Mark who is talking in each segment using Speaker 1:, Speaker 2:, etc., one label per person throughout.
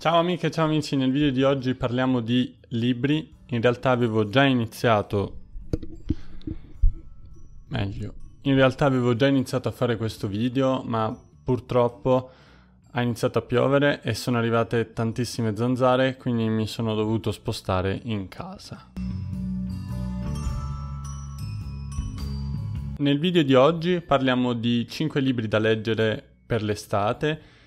Speaker 1: Ciao amiche, ciao amici, nel video di oggi parliamo di libri. In realtà avevo già iniziato... Meglio. In realtà avevo già iniziato a fare questo video, ma purtroppo ha iniziato a piovere e sono arrivate tantissime zanzare, quindi mi sono dovuto spostare in casa. Nel video di oggi parliamo di 5 libri da leggere per l'estate.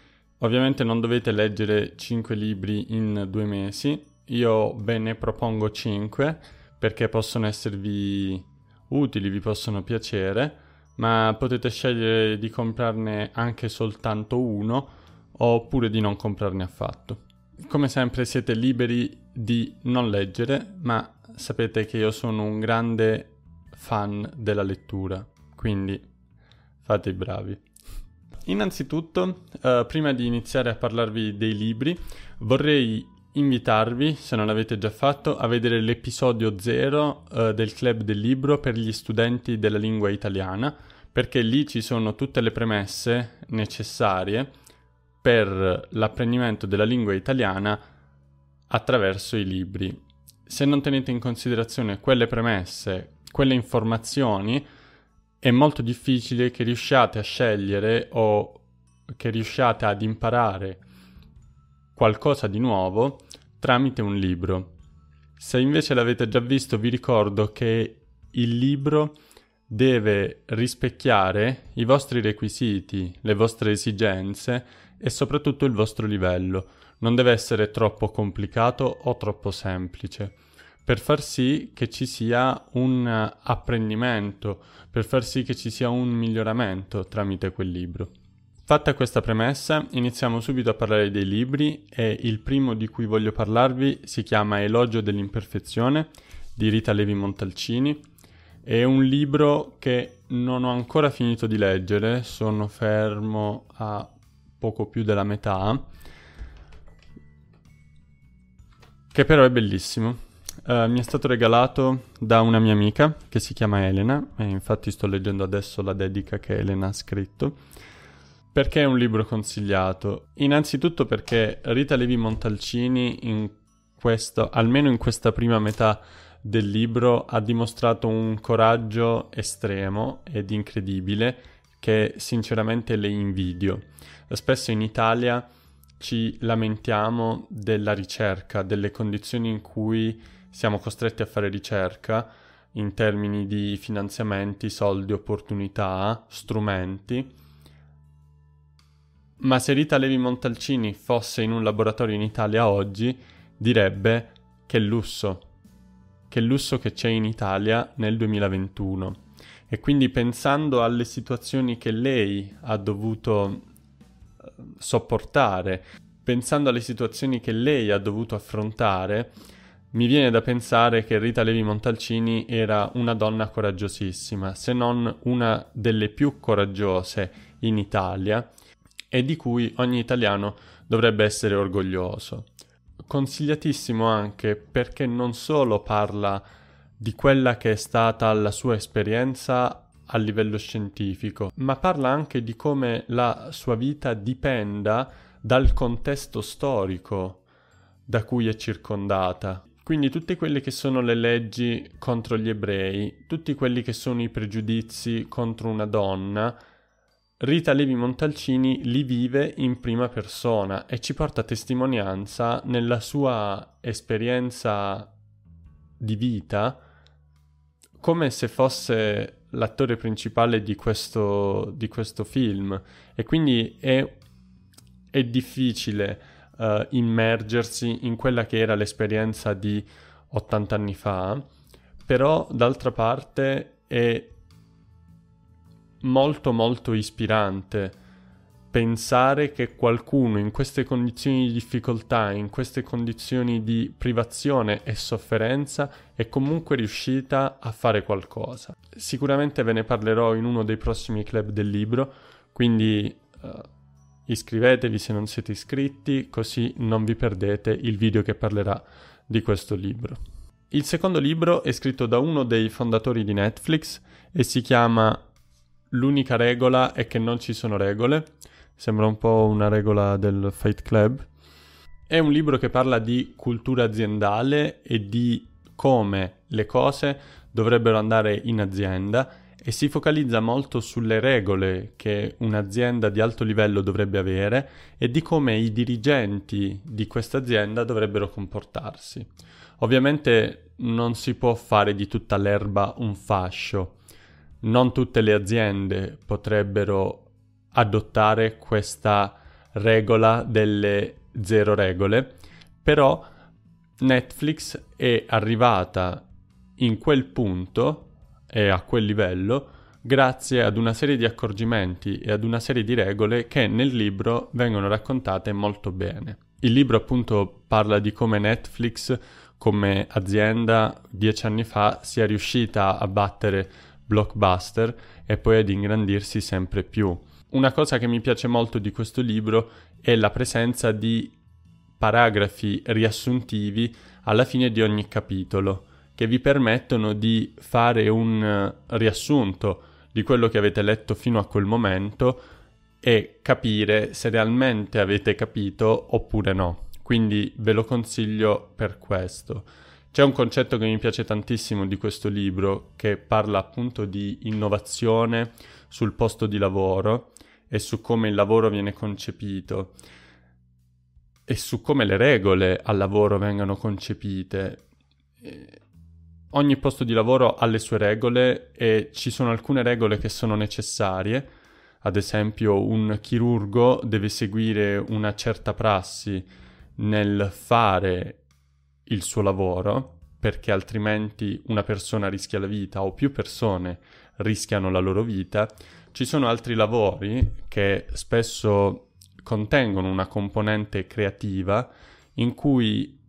Speaker 1: Ovviamente non dovete leggere 5 libri in due mesi, io ve ne propongo 5 perché possono esservi utili, vi possono piacere, ma potete scegliere di comprarne anche soltanto uno oppure di non comprarne affatto. Come sempre siete liberi di non leggere, ma sapete che io sono un grande fan della lettura, quindi fate i bravi. Innanzitutto, uh, prima di iniziare a parlarvi dei libri, vorrei invitarvi, se non l'avete già fatto, a vedere l'episodio 0 uh, del Club del Libro per gli studenti della lingua italiana, perché lì ci sono tutte le premesse necessarie per l'apprendimento della lingua italiana attraverso i libri. Se non tenete in considerazione quelle premesse, quelle informazioni, è molto difficile che riusciate a scegliere o che riusciate ad imparare qualcosa di nuovo tramite un libro. Se invece l'avete già visto, vi ricordo che il libro deve rispecchiare i vostri requisiti, le vostre esigenze e soprattutto il vostro livello. Non deve essere troppo complicato o troppo semplice per far sì che ci sia un apprendimento, per far sì che ci sia un miglioramento tramite quel libro. Fatta questa premessa, iniziamo subito a parlare dei libri e il primo di cui voglio parlarvi si chiama Elogio dell'imperfezione di Rita Levi Montalcini. È un libro che non ho ancora finito di leggere, sono fermo a poco più della metà, che però è bellissimo. Uh, mi è stato regalato da una mia amica che si chiama Elena, e infatti sto leggendo adesso la dedica che Elena ha scritto. Perché è un libro consigliato? Innanzitutto perché Rita Levi Montalcini, in questo, almeno in questa prima metà del libro, ha dimostrato un coraggio estremo ed incredibile che sinceramente le invidio. Spesso in Italia ci lamentiamo della ricerca, delle condizioni in cui siamo costretti a fare ricerca in termini di finanziamenti, soldi, opportunità, strumenti. Ma se Rita Levi Montalcini fosse in un laboratorio in Italia oggi, direbbe che lusso, che lusso che c'è in Italia nel 2021. E quindi pensando alle situazioni che lei ha dovuto eh, sopportare, pensando alle situazioni che lei ha dovuto affrontare, mi viene da pensare che Rita Levi Montalcini era una donna coraggiosissima, se non una delle più coraggiose in Italia e di cui ogni italiano dovrebbe essere orgoglioso. Consigliatissimo anche perché non solo parla di quella che è stata la sua esperienza a livello scientifico, ma parla anche di come la sua vita dipenda dal contesto storico da cui è circondata. Quindi tutte quelle che sono le leggi contro gli ebrei, tutti quelli che sono i pregiudizi contro una donna, Rita Levi Montalcini li vive in prima persona e ci porta testimonianza nella sua esperienza di vita come se fosse l'attore principale di questo, di questo film. E quindi è, è difficile uh, immergersi in quella che era l'esperienza di 80 anni fa, però d'altra parte è molto molto ispirante pensare che qualcuno in queste condizioni di difficoltà, in queste condizioni di privazione e sofferenza è comunque riuscita a fare qualcosa. Sicuramente ve ne parlerò in uno dei prossimi club del libro, quindi uh, iscrivetevi se non siete iscritti, così non vi perdete il video che parlerà di questo libro. Il secondo libro è scritto da uno dei fondatori di Netflix e si chiama L'unica regola è che non ci sono regole Sembra un po' una regola del Fight Club. È un libro che parla di cultura aziendale e di come le cose dovrebbero andare in azienda e si focalizza molto sulle regole che un'azienda di alto livello dovrebbe avere e di come i dirigenti di questa azienda dovrebbero comportarsi. Ovviamente non si può fare di tutta l'erba un fascio. Non tutte le aziende potrebbero adottare questa regola delle zero regole, però Netflix è arrivata in quel punto e a quel livello grazie ad una serie di accorgimenti e ad una serie di regole che nel libro vengono raccontate molto bene. Il libro appunto parla di come Netflix come azienda dieci anni fa sia riuscita a battere Blockbuster e poi ad ingrandirsi sempre più. Una cosa che mi piace molto di questo libro è la presenza di paragrafi riassuntivi alla fine di ogni capitolo che vi permettono di fare un eh, riassunto di quello che avete letto fino a quel momento e capire se realmente avete capito oppure no. Quindi ve lo consiglio per questo. C'è un concetto che mi piace tantissimo di questo libro che parla appunto di innovazione sul posto di lavoro e su come il lavoro viene concepito e su come le regole al lavoro vengano concepite. Ogni posto di lavoro ha le sue regole e ci sono alcune regole che sono necessarie. Ad esempio, un chirurgo deve seguire una certa prassi nel fare il suo lavoro, perché altrimenti una persona rischia la vita o più persone rischiano la loro vita ci sono altri lavori che spesso contengono una componente creativa in cui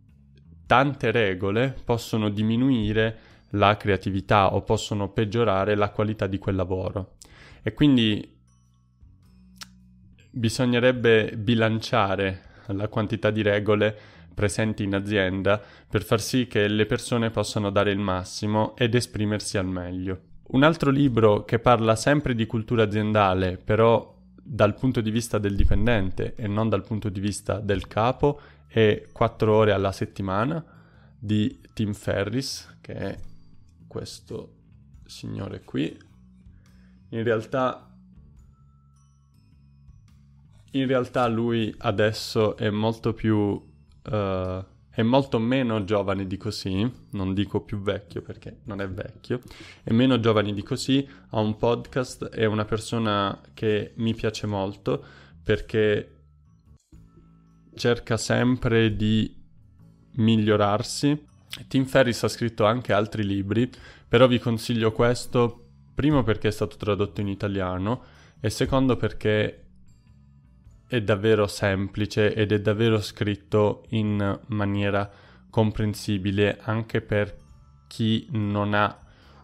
Speaker 1: tante regole possono diminuire la creatività o possono peggiorare la qualità di quel lavoro. E quindi bisognerebbe bilanciare la quantità di regole presenti in azienda per far sì che le persone possano dare il massimo ed esprimersi al meglio. Un altro libro che parla sempre di cultura aziendale, però dal punto di vista del dipendente e non dal punto di vista del capo, è 4 ore alla settimana di Tim Ferris, che è questo signore qui. In realtà in realtà lui adesso è molto più uh, è molto meno giovane di così, non dico più vecchio perché non è vecchio, è meno giovane di così, ha un podcast, è una persona che mi piace molto perché cerca sempre di migliorarsi. Tim Ferris ha scritto anche altri libri, però vi consiglio questo, primo perché è stato tradotto in italiano e secondo perché è davvero semplice ed è davvero scritto in maniera comprensibile anche per chi non ha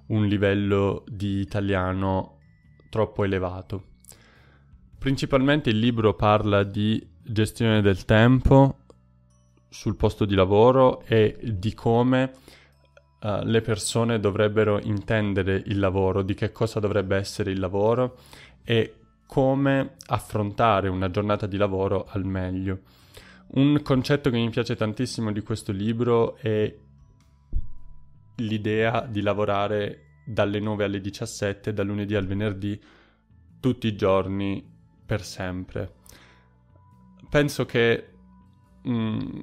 Speaker 1: un livello di italiano troppo elevato. Principalmente il libro parla di gestione del tempo sul posto di lavoro e di come uh, le persone dovrebbero intendere il lavoro, di che cosa dovrebbe essere il lavoro e come affrontare una giornata di lavoro al meglio. Un concetto che mi piace tantissimo di questo libro è l'idea di lavorare dalle 9 alle 17, dal lunedì al venerdì, tutti i giorni, per sempre. Penso che mh, mm,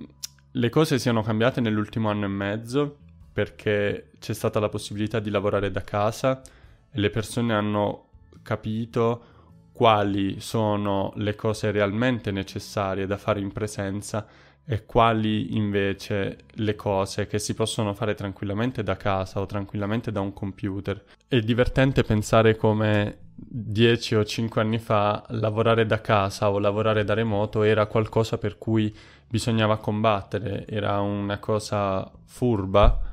Speaker 1: le cose siano cambiate nell'ultimo anno e mezzo perché c'è stata la possibilità di lavorare da casa e le persone hanno capito quali sono le cose realmente necessarie da fare in presenza e quali invece le cose che si possono fare tranquillamente da casa o tranquillamente da un computer. È divertente pensare come 10 o 5 anni fa lavorare da casa o lavorare da remoto era qualcosa per cui bisognava combattere, era una cosa furba.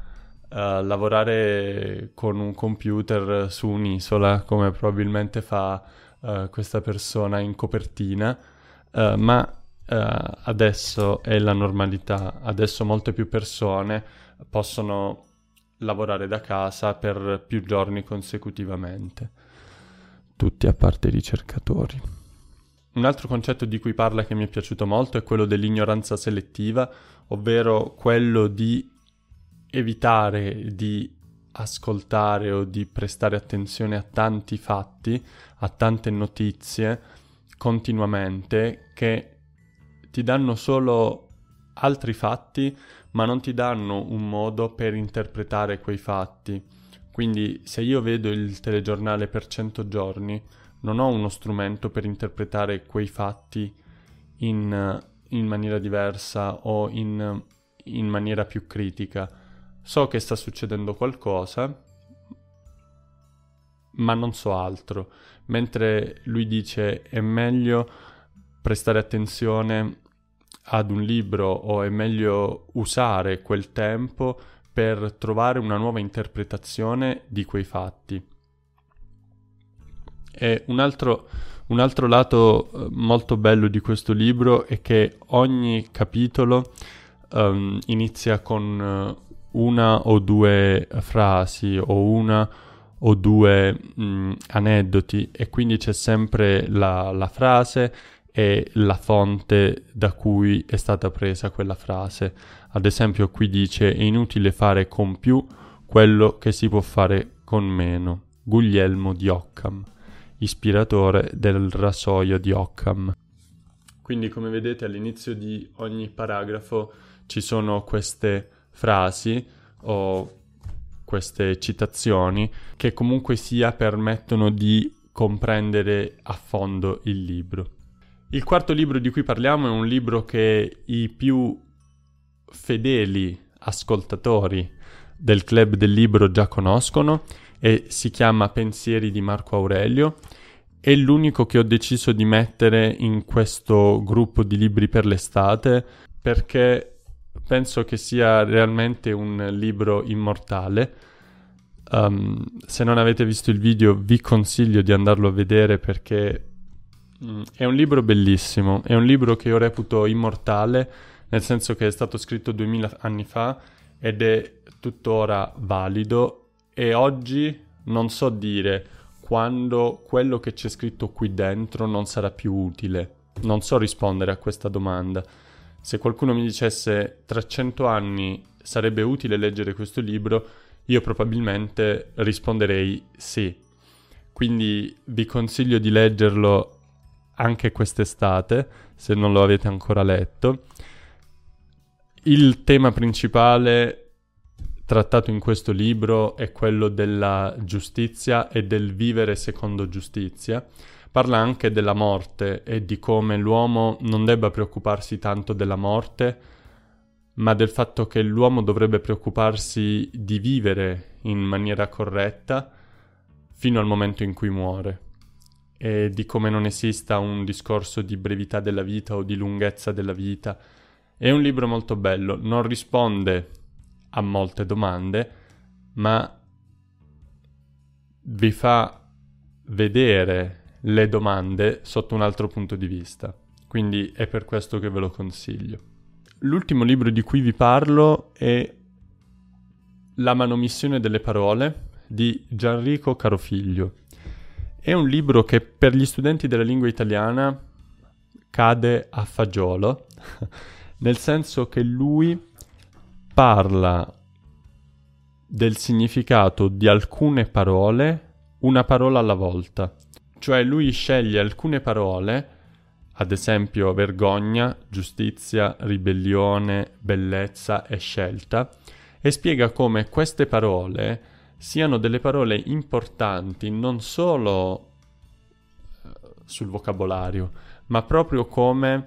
Speaker 1: Uh, lavorare con un computer su un'isola come probabilmente fa uh, questa persona in copertina, uh, ma adesso è la normalità, adesso molte più persone possono lavorare da casa per più giorni consecutivamente, tutti a parte i ricercatori. un altro concetto di cui parla che mi è piaciuto molto è quello dell'ignoranza selettiva, ovvero quello di evitare di ascoltare o di prestare attenzione a tanti fatti, a tante notizie continuamente che ti danno solo altri fatti, ma non ti danno un modo per interpretare quei fatti. Quindi se io vedo il telegiornale per 100 giorni, non ho uno strumento per interpretare quei fatti in, in maniera diversa o in, in maniera più critica. So che sta succedendo qualcosa, ma non so altro. Mentre lui dice è meglio prestare attenzione ad un libro o è meglio usare quel tempo per trovare una nuova interpretazione di quei fatti. Un altro, un altro lato eh, molto bello di questo libro è che ogni capitolo um, inizia con eh, una o due frasi o una o due mh, aneddoti e quindi c'è sempre la, la frase e la fonte da cui è stata presa quella frase. Ad esempio qui dice è inutile fare con più quello che si può fare con meno. Guglielmo di Occam, ispiratore del rasoio di Occam. Quindi come vedete all'inizio di ogni paragrafo ci sono queste frasi o queste citazioni che comunque sia permettono di comprendere a fondo il libro. Il quarto libro di cui parliamo è un libro che i più fedeli ascoltatori del club del libro già conoscono e si chiama Pensieri di Marco Aurelio. È l'unico che ho deciso di mettere in questo gruppo di libri per l'estate perché penso che sia realmente un libro immortale. Um, se non avete visto il video vi consiglio di andarlo a vedere perché Mm, è un libro bellissimo, è un libro che io reputo immortale, nel senso che è stato scritto duemila anni fa ed è tuttora valido e oggi non so dire quando quello che c'è scritto qui dentro non sarà più utile. Non so rispondere a questa domanda. Se qualcuno mi dicesse tra cento anni sarebbe utile leggere questo libro, io probabilmente risponderei sì. Quindi vi consiglio di leggerlo anche quest'estate, se non lo avete ancora letto. Il tema principale trattato in questo libro è quello della giustizia e del vivere secondo giustizia. Parla anche della morte e di come l'uomo non debba preoccuparsi tanto della morte, ma del fatto che l'uomo dovrebbe preoccuparsi di vivere in maniera corretta fino al momento in cui muore e di come non esista un discorso di brevità della vita o di lunghezza della vita. È un libro molto bello, non risponde a molte domande, ma vi fa vedere le domande sotto un altro punto di vista. Quindi è per questo che ve lo consiglio. L'ultimo libro di cui vi parlo è La manomissione delle parole di Gianrico Carofiglio. È un libro che per gli studenti della lingua italiana cade a fagiolo, nel senso che lui parla del significato di alcune parole una parola alla volta. Cioè lui sceglie alcune parole, ad esempio vergogna, giustizia, ribellione, bellezza e scelta, e spiega come queste parole siano delle parole importanti non solo eh, sul vocabolario, ma proprio come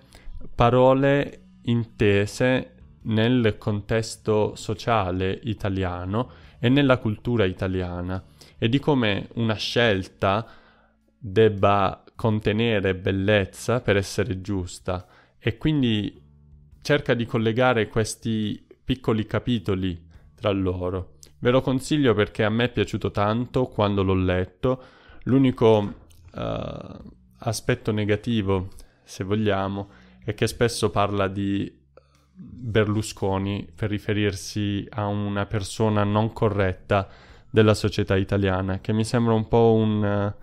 Speaker 1: parole intese nel contesto sociale italiano e nella cultura italiana e di come una scelta debba contenere bellezza per essere giusta e quindi cerca di collegare questi piccoli capitoli tra loro. Ve lo consiglio perché a me è piaciuto tanto quando l'ho letto. L'unico uh, aspetto negativo, se vogliamo, è che spesso parla di Berlusconi per riferirsi a una persona non corretta della società italiana, che mi sembra un po' un,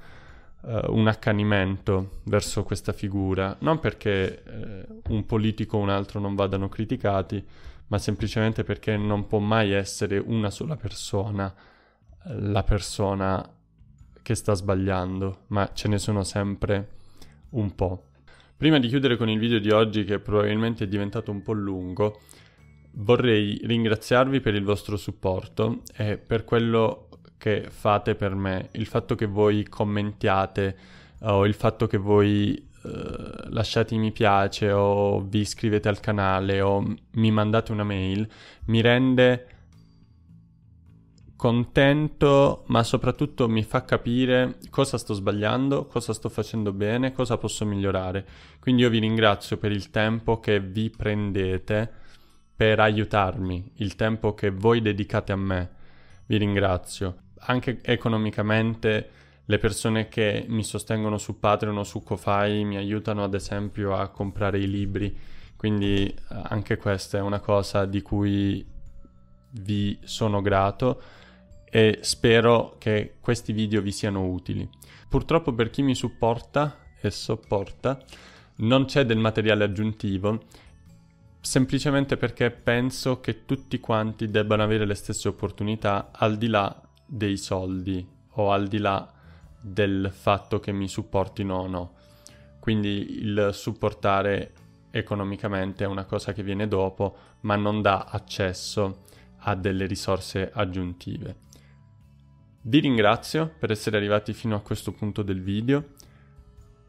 Speaker 1: uh, un accanimento verso questa figura, non perché uh, un politico o un altro non vadano criticati, ma semplicemente perché non può mai essere una sola persona la persona che sta sbagliando, ma ce ne sono sempre un po'. Prima di chiudere con il video di oggi, che probabilmente è diventato un po' lungo, vorrei ringraziarvi per il vostro supporto e per quello che fate per me, il fatto che voi commentiate o il fatto che voi uh, lasciate mi piace o vi iscrivete al canale o mi mandate una mail mi rende contento, ma soprattutto mi fa capire cosa sto sbagliando, cosa sto facendo bene, cosa posso migliorare. Quindi io vi ringrazio per il tempo che vi prendete per aiutarmi, il tempo che voi dedicate a me. Vi ringrazio. Anche economicamente le persone che mi sostengono su Patreon o su Ko-Fi mi aiutano ad esempio a comprare i libri. Quindi eh, anche questa è una cosa di cui vi sono grato e spero che questi video vi siano utili. Purtroppo per chi mi supporta e sopporta non c'è del materiale aggiuntivo semplicemente perché penso che tutti quanti debbano avere le stesse opportunità al di là dei soldi o al di là del fatto che mi supportino o no. Quindi il supportare economicamente è una cosa che viene dopo, ma non dà accesso a delle risorse aggiuntive. Vi ringrazio per essere arrivati fino a questo punto del video.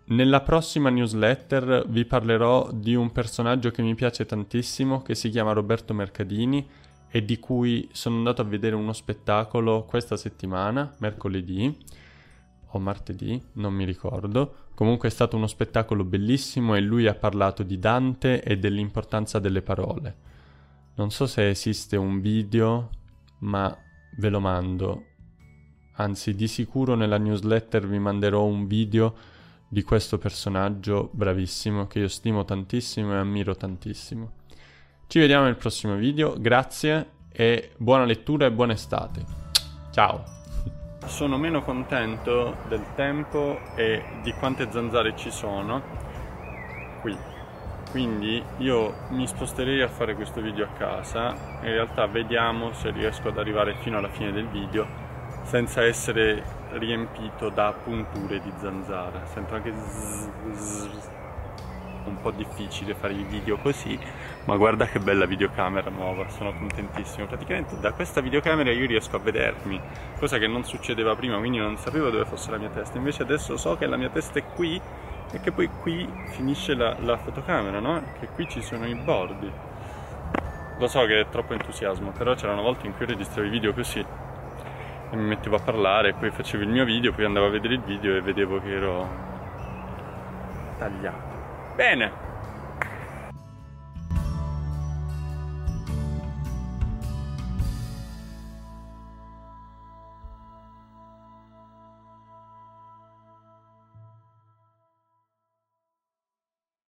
Speaker 1: Nella prossima newsletter vi parlerò di un personaggio che mi piace tantissimo, che si chiama Roberto Mercadini e di cui sono andato a vedere uno spettacolo questa settimana, mercoledì o martedì, non mi ricordo. Comunque è stato uno spettacolo bellissimo e lui ha parlato di Dante e dell'importanza delle parole. Non so se esiste un video, ma ve lo mando anzi di sicuro nella newsletter vi manderò un video di questo personaggio bravissimo che io stimo tantissimo e ammiro tantissimo. Ci vediamo nel prossimo video, grazie e buona lettura e buona estate. Ciao! Sono meno contento del tempo e di quante zanzare ci sono qui. Quindi io mi sposterei a fare questo video a casa. In realtà vediamo se riesco ad arrivare fino alla fine del video senza essere riempito da punture di zanzara. Sento anche zzz, zzz. un po' difficile fare i video così, ma guarda che bella videocamera nuova, sono contentissimo. Praticamente da questa videocamera io riesco a vedermi, cosa che non succedeva prima, quindi non sapevo dove fosse la mia testa. Invece adesso so che la mia testa è qui e che poi qui finisce la, la fotocamera, no? Che qui ci sono i bordi. Lo so che è troppo entusiasmo, però c'erano volte in cui registravo i video così e mi mettevo a parlare, poi facevo il mio video, poi andavo a vedere il video e vedevo che ero tagliato. Bene,